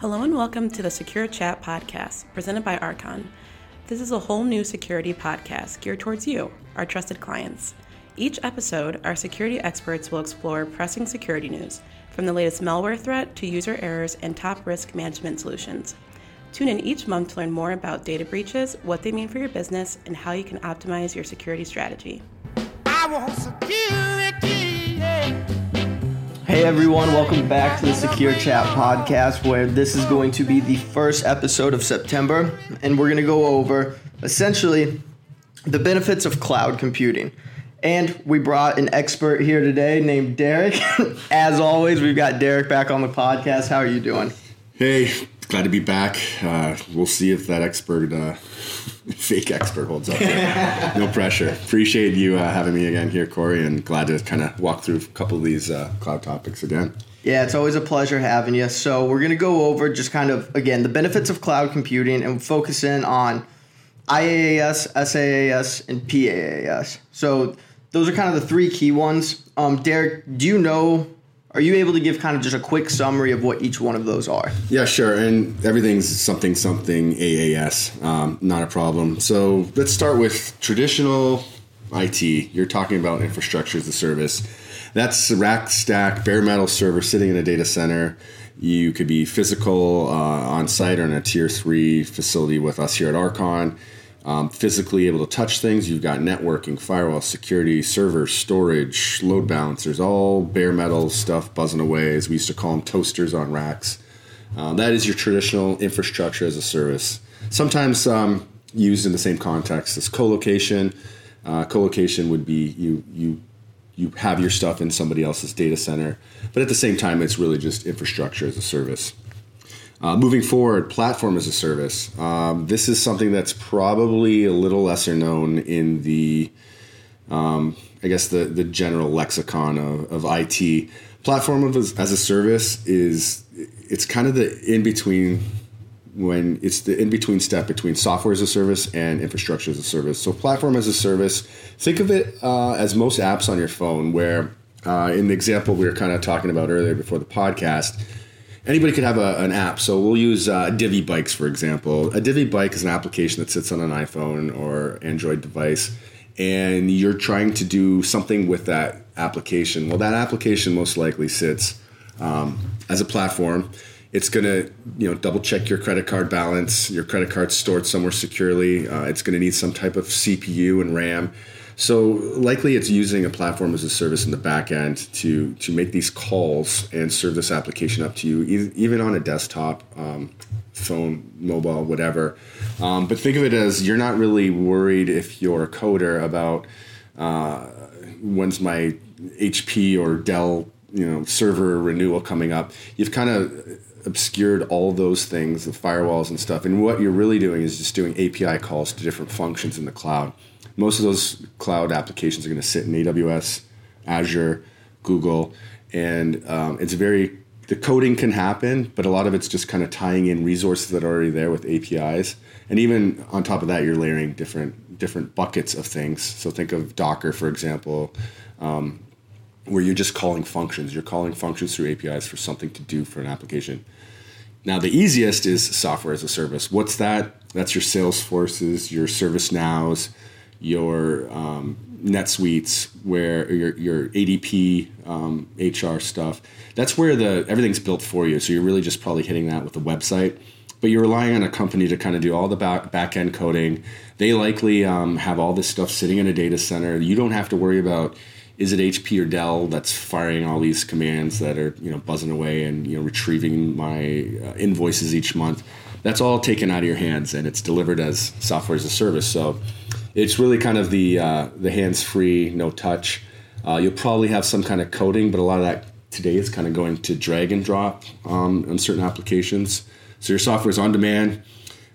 Hello and welcome to the Secure Chat podcast presented by Archon. This is a whole new security podcast geared towards you, our trusted clients. Each episode, our security experts will explore pressing security news, from the latest malware threat to user errors and top risk management solutions. Tune in each month to learn more about data breaches, what they mean for your business, and how you can optimize your security strategy. Hey everyone, welcome back to the Secure Chat podcast, where this is going to be the first episode of September, and we're going to go over essentially the benefits of cloud computing. And we brought an expert here today named Derek. As always, we've got Derek back on the podcast. How are you doing? Hey, glad to be back. Uh, we'll see if that expert, uh, fake expert, holds up. no pressure. Appreciate you uh, having me again here, Corey, and glad to kind of walk through a couple of these uh, cloud topics again. Yeah, it's always a pleasure having you. So, we're going to go over just kind of, again, the benefits of cloud computing and focus in on IaaS, SaaS, and PaaS. So, those are kind of the three key ones. Um, Derek, do you know are you able to give kind of just a quick summary of what each one of those are? Yeah, sure. And everything's something something AAS, um, not a problem. So let's start with traditional IT. You're talking about infrastructure as a service. That's rack stack, bare metal server sitting in a data center. You could be physical uh, on site or in a tier three facility with us here at Archon um, physically able to touch things. You've got networking, firewall, security, servers, storage, load balancers, all bare metal stuff buzzing away, as we used to call them, toasters on racks. Uh, that is your traditional infrastructure as a service. Sometimes um, used in the same context as co-location. Uh, co-location would be you you you have your stuff in somebody else's data center, but at the same time, it's really just infrastructure as a service. Uh, moving forward, platform as a service. Um, this is something that's probably a little lesser known in the, um, I guess, the, the general lexicon of, of IT. Platform as, as a service is it's kind of the in between when it's the in between step between software as a service and infrastructure as a service. So, platform as a service, think of it uh, as most apps on your phone, where uh, in the example we were kind of talking about earlier before the podcast anybody could have a, an app. So we'll use uh, Divvy Bikes, for example. A Divvy Bike is an application that sits on an iPhone or Android device, and you're trying to do something with that application. Well, that application most likely sits um, as a platform. It's to, you know, double check your credit card balance. Your credit card's stored somewhere securely. Uh, it's to need some type of CPU and RAM so likely it's using a platform as a service in the back end to to make these calls and serve this application up to you, even on a desktop, um, phone, mobile, whatever. Um, but think of it as you're not really worried if you're a coder about uh, when's my HP or Dell you know server renewal coming up. You've kind of obscured all those things, the firewalls and stuff. And what you're really doing is just doing API calls to different functions in the cloud most of those cloud applications are going to sit in AWS, Azure, Google, and um, it's very the coding can happen, but a lot of it's just kind of tying in resources that are already there with APIs. And even on top of that, you're layering different different buckets of things. So think of Docker, for example, um, where you're just calling functions. You're calling functions through APIs for something to do for an application. Now, the easiest is software as a service. What's that? That's your Salesforces, your ServiceNows, your um, NetSuites, where your your ADP um, HR stuff. That's where the everything's built for you. So you're really just probably hitting that with a website, but you're relying on a company to kind of do all the back back end coding. They likely um, have all this stuff sitting in a data center. You don't have to worry about is it HP or Dell that's firing all these commands that are you know buzzing away and you know retrieving my uh, invoices each month. That's all taken out of your hands and it's delivered as software as a service. So it's really kind of the uh, the hands free, no touch. Uh, you'll probably have some kind of coding, but a lot of that today is kind of going to drag and drop um, on certain applications. So your software is on demand.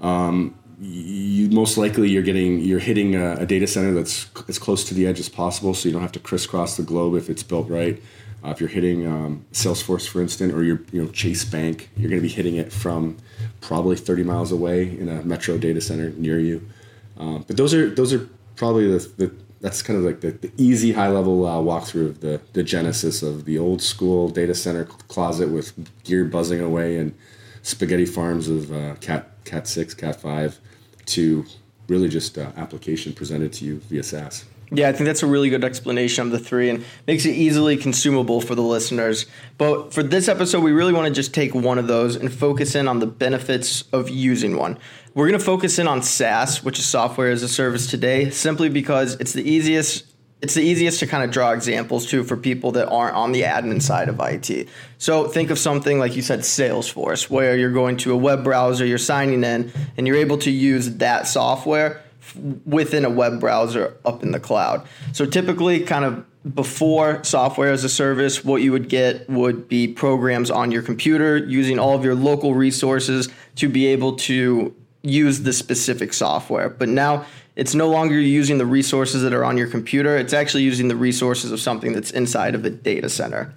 Um, you most likely you're getting you're hitting a, a, data center that's as close to the edge as possible, so you don't have to crisscross the globe if it's built right. Uh, if you're hitting um, Salesforce, for instance, or you're you know Chase Bank, you're going to be hitting it from probably 30 miles away in a metro data center near you. Um, but those are those are probably the, the that's kind of like the, the easy high level uh, walkthrough of the, the genesis of the old school data center closet with gear buzzing away and spaghetti farms of uh, Cat Cat six, Cat five, to really just uh, application presented to you via SaaS. Yeah, I think that's a really good explanation of the three and makes it easily consumable for the listeners. But for this episode, we really want to just take one of those and focus in on the benefits of using one. We're going to focus in on SaaS, which is software as a service today, simply because it's the easiest it's the easiest to kind of draw examples to for people that aren't on the admin side of IT. So think of something like you said, Salesforce, where you're going to a web browser, you're signing in, and you're able to use that software within a web browser up in the cloud. So typically, kind of before software as a service, what you would get would be programs on your computer using all of your local resources to be able to use the specific software. But now it's no longer using the resources that are on your computer, it's actually using the resources of something that's inside of a data center.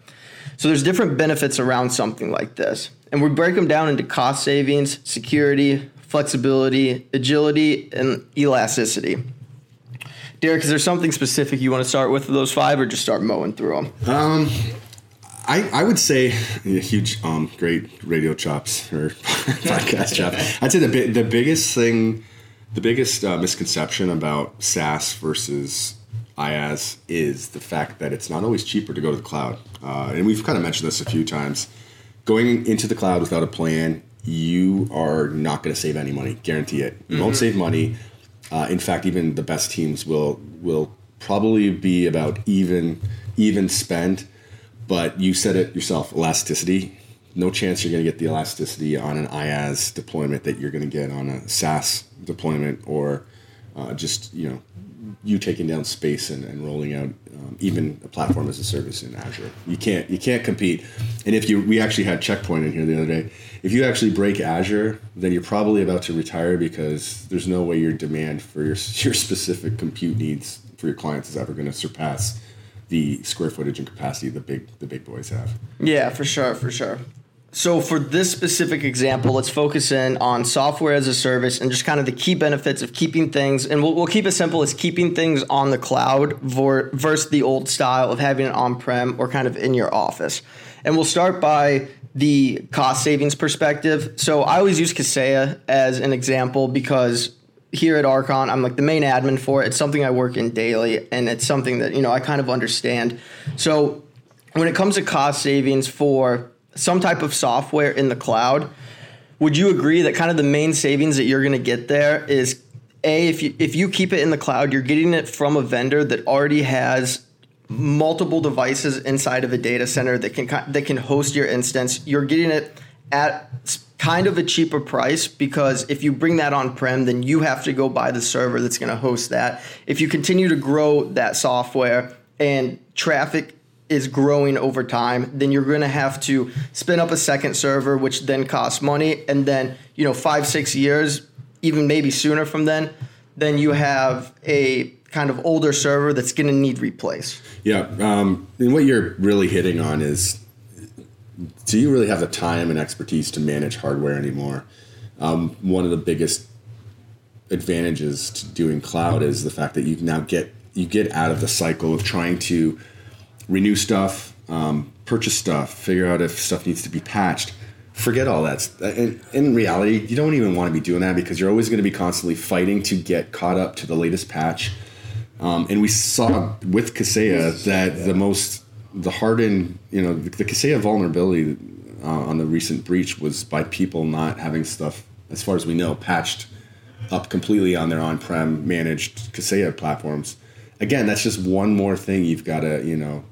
So there's different benefits around something like this. And we break them down into cost savings, security, flexibility, agility, and elasticity. Derek, is there something specific you want to start with those five, or just start mowing through them? Um, I, I would say huge, um, great radio chops or podcast chop. I'd say the the biggest thing, the biggest uh, misconception about SaaS versus IaaS is the fact that it's not always cheaper to go to the cloud, uh, and we've kind of mentioned this a few times. Going into the cloud without a plan you are not going to save any money. Guarantee it. You mm-hmm. won't save money. Uh, in fact, even the best teams will will probably be about even even spend. But you said it yourself, elasticity. No chance you're going to get the elasticity on an IaaS deployment that you're going to get on a SaaS deployment or uh, just you know you taking down space and, and rolling out um, even a platform as a service in Azure. You can't you can't compete. And if you we actually had checkpoint in here the other day. If you actually break Azure, then you're probably about to retire because there's no way your demand for your your specific compute needs for your clients is ever going to surpass the square footage and capacity the big the big boys have. Yeah, for sure, for sure. So for this specific example, let's focus in on software as a service and just kind of the key benefits of keeping things, and we'll, we'll keep it simple as keeping things on the cloud versus the old style of having it on-prem or kind of in your office. And we'll start by the cost savings perspective. So I always use Kaseya as an example because here at Archon, I'm like the main admin for it. It's something I work in daily, and it's something that you know I kind of understand. So when it comes to cost savings for some type of software in the cloud, would you agree that kind of the main savings that you're going to get there is a if you if you keep it in the cloud, you're getting it from a vendor that already has multiple devices inside of a data center that can that can host your instance. You're getting it at kind of a cheaper price because if you bring that on prem, then you have to go buy the server that's going to host that. If you continue to grow that software and traffic is growing over time, then you're going to have to spin up a second server, which then costs money. And then, you know, five, six years, even maybe sooner from then, then you have a kind of older server that's going to need replace. Yeah. Um, and what you're really hitting on is do you really have the time and expertise to manage hardware anymore? Um, one of the biggest advantages to doing cloud is the fact that you now get you get out of the cycle of trying to renew stuff, um, purchase stuff, figure out if stuff needs to be patched. Forget all that. In, in reality, you don't even want to be doing that because you're always going to be constantly fighting to get caught up to the latest patch. Um, and we saw with Kaseya that the most, the hardened, you know, the, the Kaseya vulnerability uh, on the recent breach was by people not having stuff, as far as we know, patched up completely on their on-prem managed Kaseya platforms. Again, that's just one more thing you've got to, you know,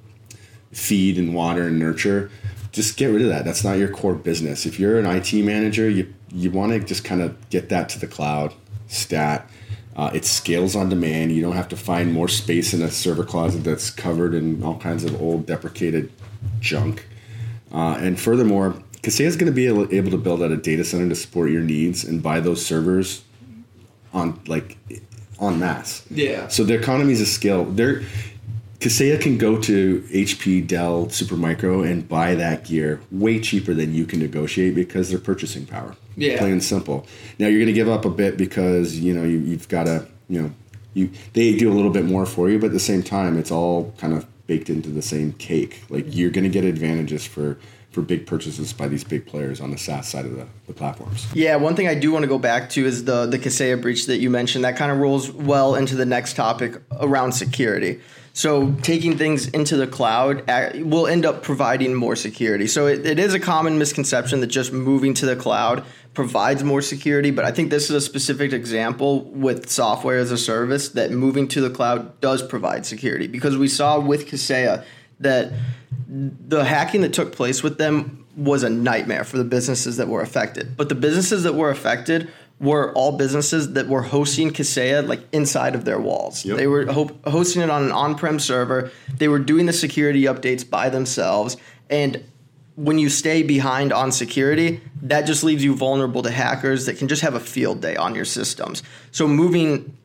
feed and water and nurture, just get rid of that. That's not your core business. If you're an IT manager, you you want to just kind of get that to the cloud, stat. Uh, it scales on demand. You don't have to find more space in a server closet that's covered in all kinds of old deprecated junk. Uh, and furthermore, Kaseya is going to be able, able to build out a data center to support your needs and buy those servers on like en masse. Yeah. So the economies of scale, they're Kaseya can go to HP, Dell, Supermicro, and buy that gear way cheaper than you can negotiate because they're purchasing power. Yeah, plain and simple. Now you're going to give up a bit because you know you, you've got to you know you they do a little bit more for you, but at the same time, it's all kind of baked into the same cake. Like you're going to get advantages for for big purchases by these big players on the SaaS side of the, the platforms. Yeah, one thing I do want to go back to is the the Kaseya breach that you mentioned. That kind of rolls well into the next topic around security. So taking things into the cloud uh, will end up providing more security. So it, it is a common misconception that just moving to the cloud provides more security, but I think this is a specific example with software as a service that moving to the cloud does provide security because we saw with Kaseya that the hacking that took place with them was a nightmare for the businesses that were affected. But the businesses that were affected were all businesses that were hosting Kaseya like inside of their walls. Yep. They were ho- hosting it on an on-prem server. They were doing the security updates by themselves and when you stay behind on security, that just leaves you vulnerable to hackers that can just have a field day on your systems. So moving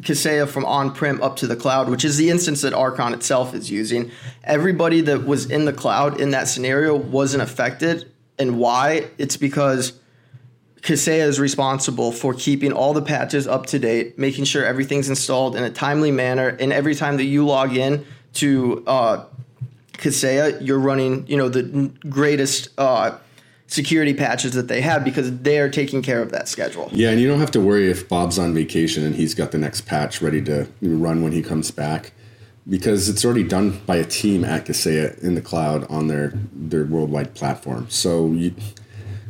Kaseya from on-prem up to the cloud, which is the instance that Archon itself is using, everybody that was in the cloud in that scenario wasn't affected. And why? It's because Kaseya is responsible for keeping all the patches up to date, making sure everything's installed in a timely manner, and every time that you log in to uh, Kaseya, you're running, you know, the greatest uh, security patches that they have because they're taking care of that schedule. Yeah, and you don't have to worry if Bob's on vacation and he's got the next patch ready to run when he comes back because it's already done by a team at Kaseya in the cloud on their their worldwide platform. So you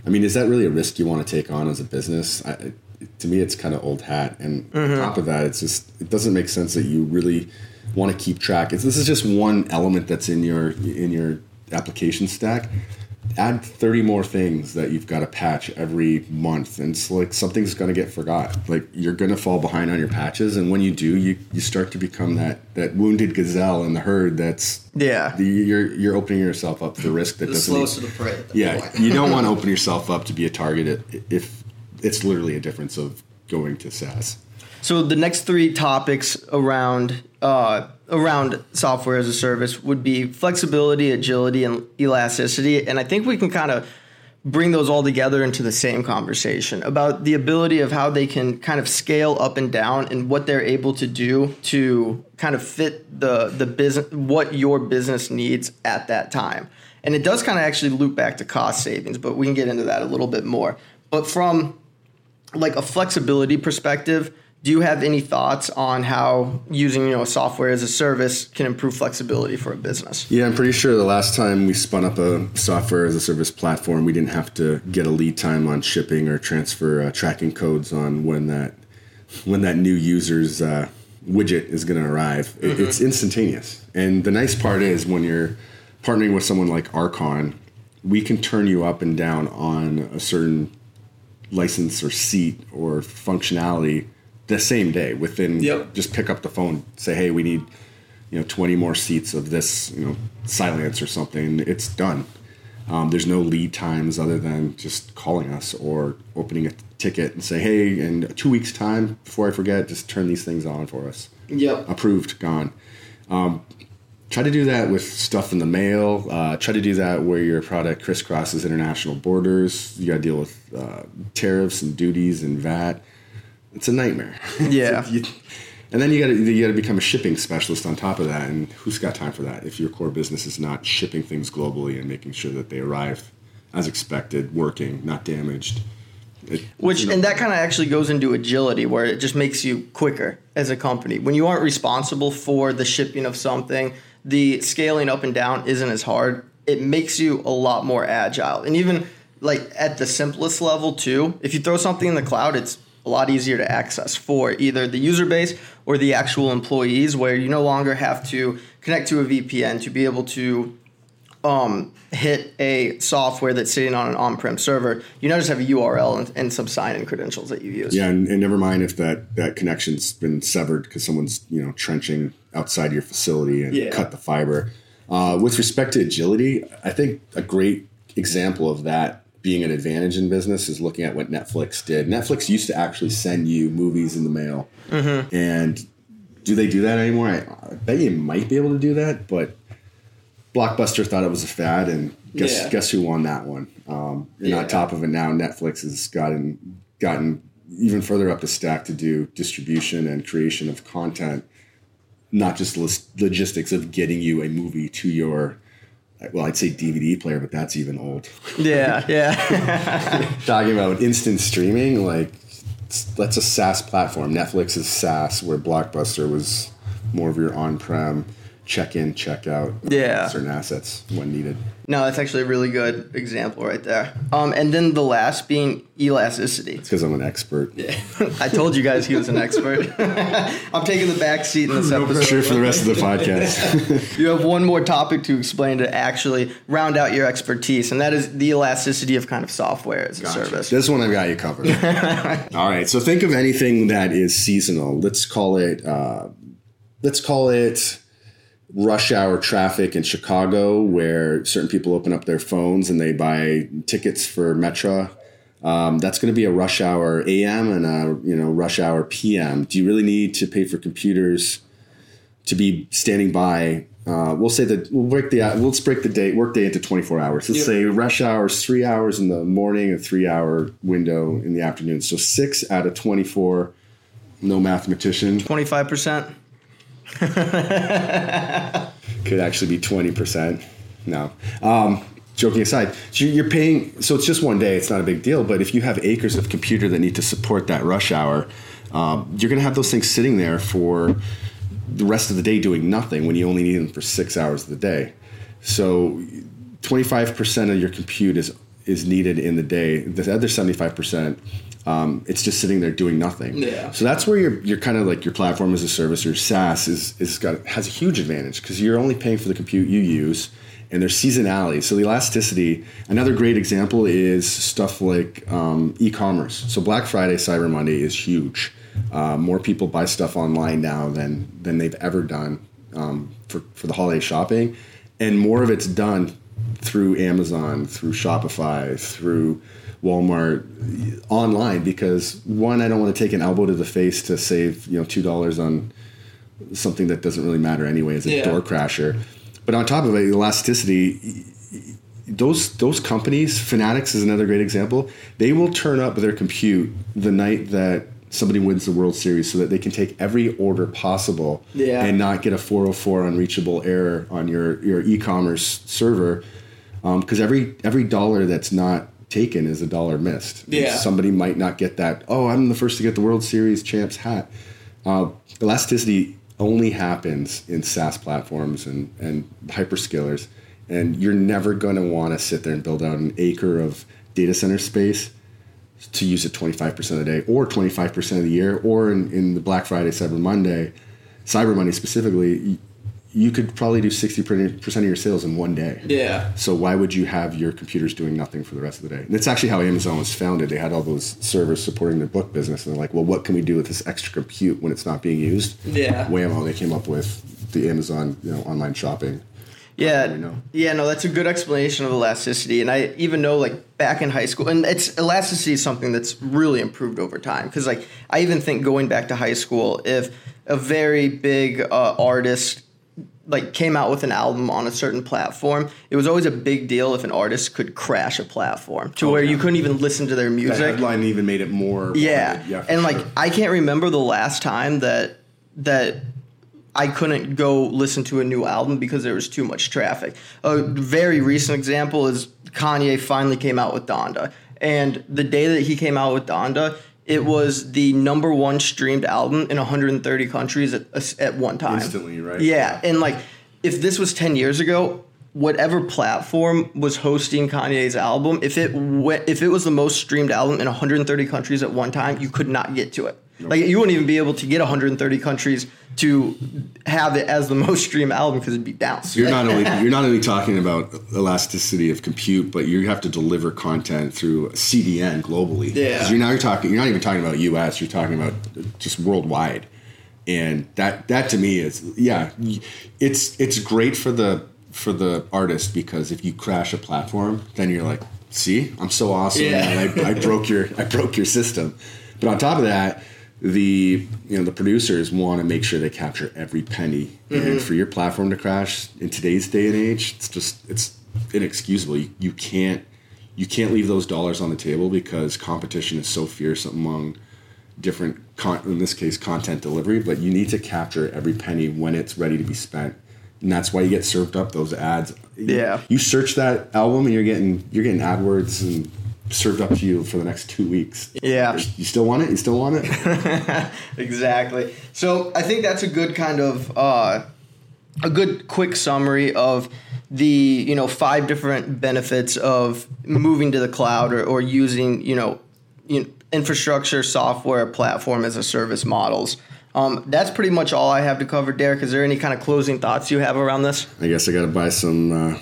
I mean, is that really a risk you want to take on as a business? I, to me, it's kind of old hat. And mm-hmm. on top of that, it's just it doesn't make sense that you really want to keep track. It's, this is just one element that's in your in your application stack. Add 30 more things that you've got to patch every month and it's like something's going to get forgot. Like you're going to fall behind on your patches and when you do you you start to become that that wounded gazelle in the herd that's yeah. the, you're you're opening yourself up to the risk that the doesn't slowest of the prey yeah you don't want to open yourself up to be a target if it's literally a difference of going to SaaS so the next three topics around uh, around software as a service would be flexibility, agility, and elasticity. And I think we can kind of bring those all together into the same conversation about the ability of how they can kind of scale up and down and what they're able to do to kind of fit the the business what your business needs at that time. And it does kind of actually loop back to cost savings, but we can get into that a little bit more. But from like a flexibility perspective, do you have any thoughts on how using you know software as a service can improve flexibility for a business? Yeah, I'm pretty sure the last time we spun up a software as a service platform, we didn't have to get a lead time on shipping or transfer uh, tracking codes on when that when that new user's uh, widget is going to arrive. Mm-hmm. It's instantaneous, and the nice part is when you're partnering with someone like Archon, we can turn you up and down on a certain license or seat or functionality the same day within yep. just pick up the phone say hey we need you know 20 more seats of this you know silence or something. It's done. Um, there's no lead times other than just calling us or opening a ticket and say hey in two weeks time before i forget just turn these things on for us. Yep. Approved gone. Um, try to do that with stuff in the mail. Uh, try to do that where your product crisscrosses international borders. You got to deal with uh, tariffs and duties and vat it's a nightmare. Yeah. you, and then you got to you got to become a shipping specialist on top of that, and who's got time for that if your core business is not shipping things globally and making sure that they arrive as expected, working, not damaged. It, Which you know, and that kind of actually goes into agility, where it just makes you quicker as a company. When you aren't responsible for the shipping of something, the scaling up and down isn't as hard. It makes you a lot more agile, and even like at the simplest level too. If you throw something in the cloud, it's a lot easier to access for either the user base or the actual employees, where you no longer have to connect to a VPN to be able to um, hit a software that's sitting on an on-prem server. You now just have a URL and, and some sign-in credentials that you use. Yeah, and, and never mind if that that connection's been severed because someone's you know trenching outside your facility and yeah. cut the fiber. Uh, with respect to agility, I think a great example of that being an advantage in business is looking at what Netflix did. Netflix used to actually send you movies in the mail, mm-hmm. and do they do that anymore? I, I, bet you might be able to do that, but Blockbuster thought it was a fad, and guess yeah. guess who won that one? Um, and yeah. on top of it, now Netflix has gotten gotten even further up the stack to do distribution and creation of content, not just logistics of getting you a movie to your well, I'd say DVD player, but that's even old. Yeah, yeah. Talking about instant streaming, like that's a SaaS platform. Netflix is SaaS, where Blockbuster was more of your on-prem check in, check out. Yeah. certain assets when needed. no, that's actually a really good example right there. Um, and then the last being elasticity. It's because I'm an expert. I told you guys he was an expert. I'm taking the back seat in this episode. Sure for the rest of the podcast. You have one more topic to explain to actually round out your expertise, and that is the elasticity of kind of software as a service. This one I've got you covered. All right. So think of anything that is seasonal. Let's call it. Uh, let's call it rush hour traffic in Chicago, where certain people open up their phones and they buy tickets for Metro. Um, that's going to be a rush hour AM and a you know rush hour PM. Do you really need to pay for computers to be standing by? Uh, we'll say that we'll break the let's break the day work day into 24 hours. Let's Yep. say rush hours three hours in the morning, a three hour window in the afternoon. So six out of 24. No mathematician Twenty-five percent. could actually be 20%. No. Um, joking aside, you're paying, so it's just one day, it's not a big deal. But if you have acres of computer that need to support that rush hour, um, you're going to have those things sitting there for the rest of the day doing nothing when you only need them for six hours of the day. So 25% of your compute is, is needed in the day. The other 75%, um, it's just sitting there doing nothing. Yeah. So that's where you're, you're kind of like your platform as a service, your SaaS is, is got, has a huge advantage because you're only paying for the compute you use and there's seasonality. So the elasticity, another great example is stuff like um, e-commerce. So Black Friday, Cyber Monday is huge. Uh, more people buy stuff online now than than they've ever done um, for for the holiday shopping, and more of it's done through Amazon, through Shopify, through Walmart online because one, I don't want to take an elbow to the face to save you know two dollars on something that doesn't really matter anyway as a Yeah. door crasher. But on top of it, elasticity, those those companies, Fanatics is another great example. They will turn up their compute the night that somebody wins the World Series so that they can take every order possible Yeah. and not get a 404 unreachable error on your, your e-commerce server because every every dollar that's not taken is a dollar missed. Yeah. Somebody might not get that. Oh, I'm the first to get the World Series champs hat. Uh, elasticity only happens in SaaS platforms and, and hyperscalers. And you're never going to want to sit there and build out an acre of data center space to use it 25% of the day or 25% of the year or in, in the Black Friday, Cyber Monday, Cyber Monday specifically, you could probably do 60% of your sales in one day. Yeah. So why would you have your computers doing nothing for the rest of the day? And it's actually how Amazon was founded. They had all those servers supporting their book business, and they're like, "Well, what can we do with this extra compute when it's not being used?" Yeah. Whammo! They came up with the Amazon, you know, online shopping. Yeah, know. yeah, no, that's a good explanation of elasticity, and I even know like back in high school, and it's elasticity is something that's really improved over time. Because like I even think going back to high school, if a very big uh, artist like came out with an album on a certain platform, it was always a big deal if an artist could crash a platform to where yeah. you couldn't even mm-hmm. listen to their The music. headline even made it more. Yeah, yeah, and like. I can't remember the last time that that I couldn't go listen to a new album because there was too much traffic. A very recent example is Kanye finally came out with Donda, and the day that he came out with Donda, it was the number one streamed album in 130 countries at, uh, at one time. Instantly, right? Yeah, and like if this was 10 years ago, whatever platform was hosting Kanye's album, if it went, if it was the most streamed album in 130 countries at one time, you could not get to it. Like you wouldn't even be able to get 130 countries to have it as the most streamed album because it'd be down. So you're not only you're not only talking about elasticity of compute, but you have to deliver content through CDN globally. Yeah. you're now you're talking you're not even talking about US. You're talking about just worldwide, and that that to me is yeah, it's it's great for the for the artist because if you crash a platform, then you're like, see, I'm so awesome. Yeah. I, I broke your I broke your system. But on top of that, the you know the producers want to make sure they capture every penny, and mm-hmm. for your platform to crash in today's day and age, it's just it's inexcusable. You, you can't you can't leave those dollars on the table because competition is so fierce among different con- in this case content delivery. But you need to capture every penny when it's ready to be spent and that's why you get served up those ads. Yeah. You search that album and you're getting you're getting AdWords and served up to you for the next two weeks. Yeah. You still want it? You still want it? exactly. So I think that's a good kind of uh, a good quick summary of the you know five different benefits of moving to the cloud or, or using you know, you know infrastructure software platform as a service models. Um, that's pretty much all I have to cover, Derek. Is there any kind of closing thoughts you have around this? I guess I got to buy some. Uh,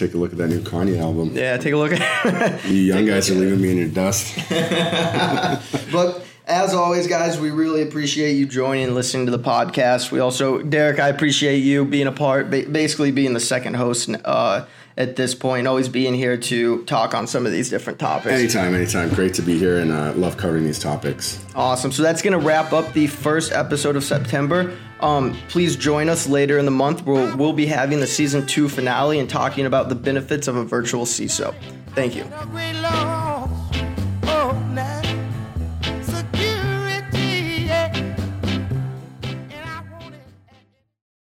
take a look at that new Kanye album. Yeah, take a look at. It. You young guys are leaving me in your dust. but as always, guys, we really appreciate you joining and listening to the podcast. We also, Derek, I appreciate you being a part, basically being the second host uh, at this point, always being here to talk on some of these different topics. Anytime, anytime. Great to be here and uh, love covering these topics. Awesome. So that's going to wrap up the first episode of September. Um, please join us later in the month. We'll, we'll be having the season two finale and talking about the benefits of a virtual CISO. Thank you.